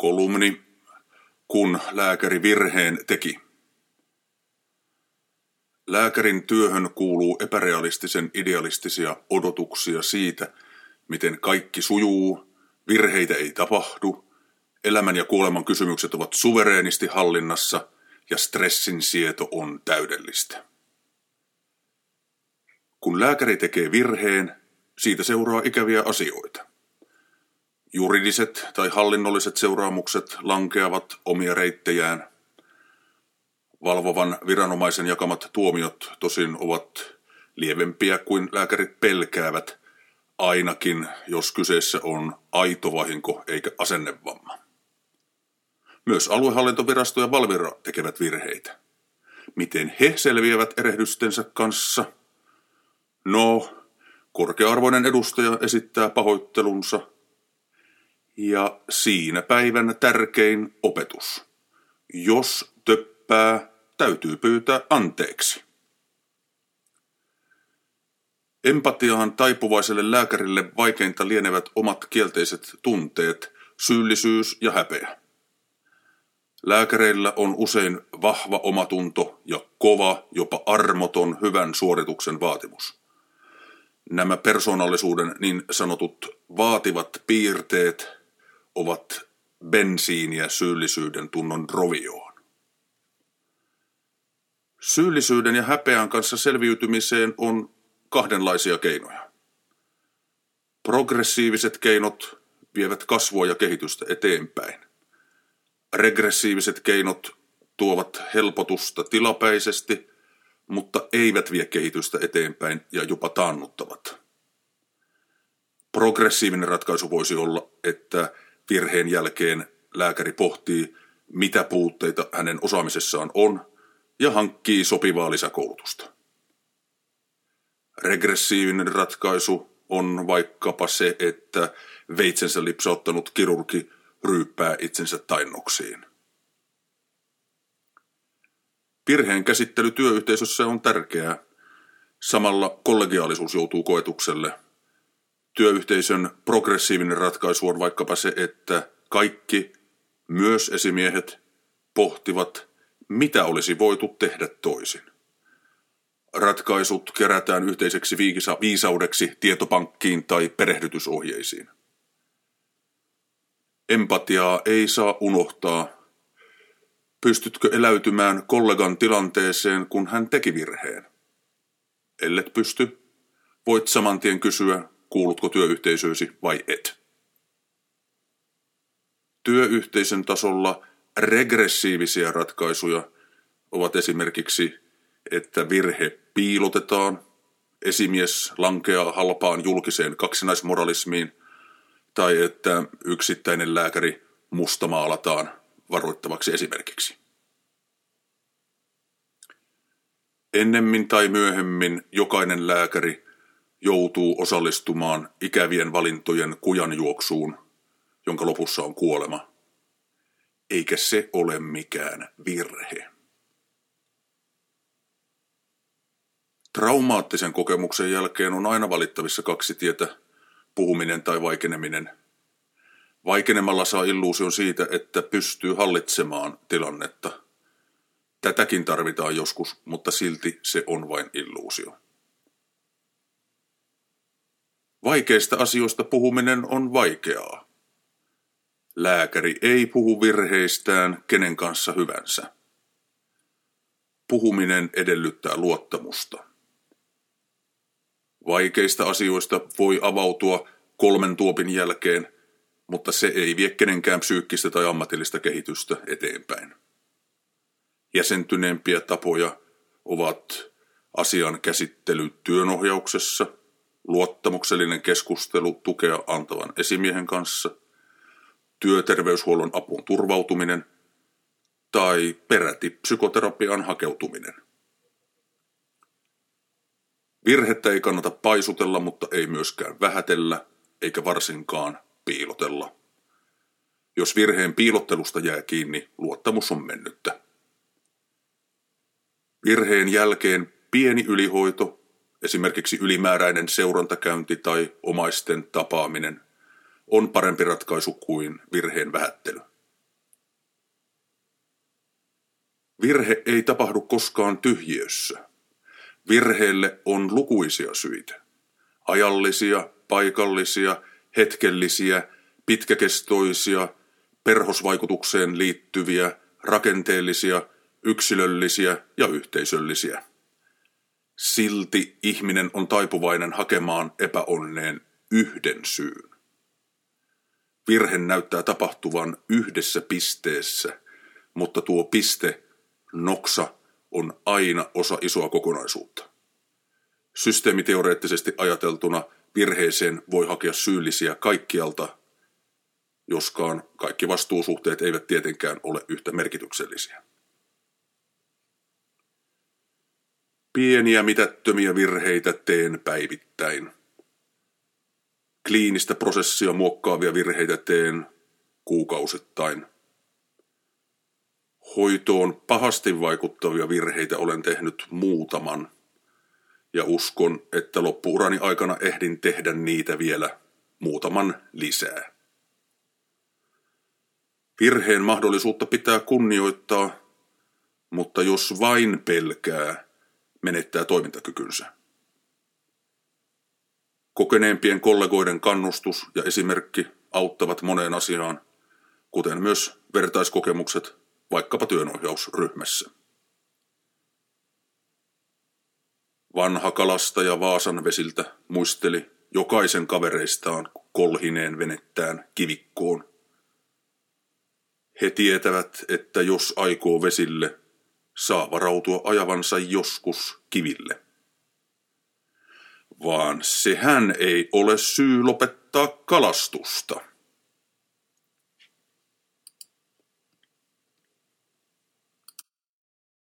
Kolumni, kun lääkäri virheen teki. Lääkärin työhön kuuluu epärealistisen idealistisia odotuksia siitä, miten kaikki sujuu, virheitä ei tapahdu, elämän ja kuoleman kysymykset ovat suvereenisti hallinnassa ja stressin sieto on täydellistä. Kun lääkäri tekee virheen, siitä seuraa ikäviä asioita. Juridiset tai hallinnolliset seuraamukset lankeavat omia reittejään. Valvovan viranomaisen jakamat tuomiot tosin ovat lievempiä kuin lääkärit pelkäävät, ainakin jos kyseessä on aito vahinko eikä asennevamma. Myös aluehallintovirasto ja Valvira tekevät virheitä. Miten he selviävät erehdystensä kanssa? No, korkea-arvoinen edustaja esittää pahoittelunsa – ja siinä päivän tärkein opetus. Jos töppää, täytyy pyytää anteeksi. Empatiaan taipuvaiselle lääkärille vaikeinta lienevät omat kielteiset tunteet, syyllisyys ja häpeä. Lääkäreillä on usein vahva omatunto ja kova, jopa armoton hyvän suorituksen vaatimus. Nämä persoonallisuuden niin sanotut vaativat piirteet ovat bensiiniä syyllisyyden tunnon rovioon. Syyllisyyden ja häpeän kanssa selviytymiseen on kahdenlaisia keinoja. Progressiiviset keinot vievät kasvua ja kehitystä eteenpäin. Regressiiviset keinot tuovat helpotusta tilapäisesti, mutta eivät vie kehitystä eteenpäin ja jopa taannuttavat. Progressiivinen ratkaisu voisi olla, että virheen jälkeen lääkäri pohtii, mitä puutteita hänen osaamisessaan on ja hankkii sopivaa lisäkoulutusta. Regressiivinen ratkaisu on vaikkapa se, että veitsensä lipsauttanut kirurgi ryyppää itsensä tainnoksiin. Virheen käsittely työyhteisössä on tärkeää. Samalla kollegiaalisuus joutuu koetukselle – työyhteisön progressiivinen ratkaisu on vaikkapa se, että kaikki, myös esimiehet, pohtivat, mitä olisi voitu tehdä toisin. Ratkaisut kerätään yhteiseksi viisaudeksi tietopankkiin tai perehdytysohjeisiin. Empatiaa ei saa unohtaa. Pystytkö eläytymään kollegan tilanteeseen, kun hän teki virheen? Ellet pysty, voit saman tien kysyä, kuulutko työyhteisöösi vai et. Työyhteisön tasolla regressiivisiä ratkaisuja ovat esimerkiksi, että virhe piilotetaan, esimies lankeaa halpaan julkiseen kaksinaismoralismiin tai että yksittäinen lääkäri mustamaalataan varoittavaksi esimerkiksi. Ennemmin tai myöhemmin jokainen lääkäri joutuu osallistumaan ikävien valintojen kujanjuoksuun, jonka lopussa on kuolema. Eikä se ole mikään virhe. Traumaattisen kokemuksen jälkeen on aina valittavissa kaksi tietä, puhuminen tai vaikeneminen. Vaikenemalla saa illuusion siitä, että pystyy hallitsemaan tilannetta. Tätäkin tarvitaan joskus, mutta silti se on vain illuusio. Vaikeista asioista puhuminen on vaikeaa. Lääkäri ei puhu virheistään kenen kanssa hyvänsä. Puhuminen edellyttää luottamusta. Vaikeista asioista voi avautua kolmen tuopin jälkeen, mutta se ei vie kenenkään psyykkistä tai ammatillista kehitystä eteenpäin. Jäsentyneempiä tapoja ovat asian käsittely työnohjauksessa – luottamuksellinen keskustelu tukea antavan esimiehen kanssa, työterveyshuollon apuun turvautuminen tai peräti psykoterapian hakeutuminen. Virhettä ei kannata paisutella, mutta ei myöskään vähätellä, eikä varsinkaan piilotella. Jos virheen piilottelusta jää kiinni, luottamus on mennyttä. Virheen jälkeen pieni ylihoito esimerkiksi ylimääräinen seurantakäynti tai omaisten tapaaminen on parempi ratkaisu kuin virheen vähättely. Virhe ei tapahdu koskaan tyhjiössä. Virheelle on lukuisia syitä. Ajallisia, paikallisia, hetkellisiä, pitkäkestoisia, perhosvaikutukseen liittyviä, rakenteellisia, yksilöllisiä ja yhteisöllisiä. Silti ihminen on taipuvainen hakemaan epäonneen yhden syyn. Virhe näyttää tapahtuvan yhdessä pisteessä, mutta tuo piste, noksa, on aina osa isoa kokonaisuutta. Systeemiteoreettisesti ajateltuna virheeseen voi hakea syyllisiä kaikkialta, joskaan kaikki vastuusuhteet eivät tietenkään ole yhtä merkityksellisiä. Pieniä mitättömiä virheitä teen päivittäin. Kliinistä prosessia muokkaavia virheitä teen kuukausittain. Hoitoon pahasti vaikuttavia virheitä olen tehnyt muutaman, ja uskon, että loppuurani aikana ehdin tehdä niitä vielä muutaman lisää. Virheen mahdollisuutta pitää kunnioittaa, mutta jos vain pelkää, menettää toimintakykynsä. Kokeneempien kollegoiden kannustus ja esimerkki auttavat moneen asiaan, kuten myös vertaiskokemukset vaikkapa työnohjausryhmässä. Vanha kalastaja Vaasan vesiltä muisteli jokaisen kavereistaan kolhineen venettään kivikkoon. He tietävät, että jos aikoo vesille, saa varautua ajavansa joskus kiville. Vaan sehän ei ole syy lopettaa kalastusta.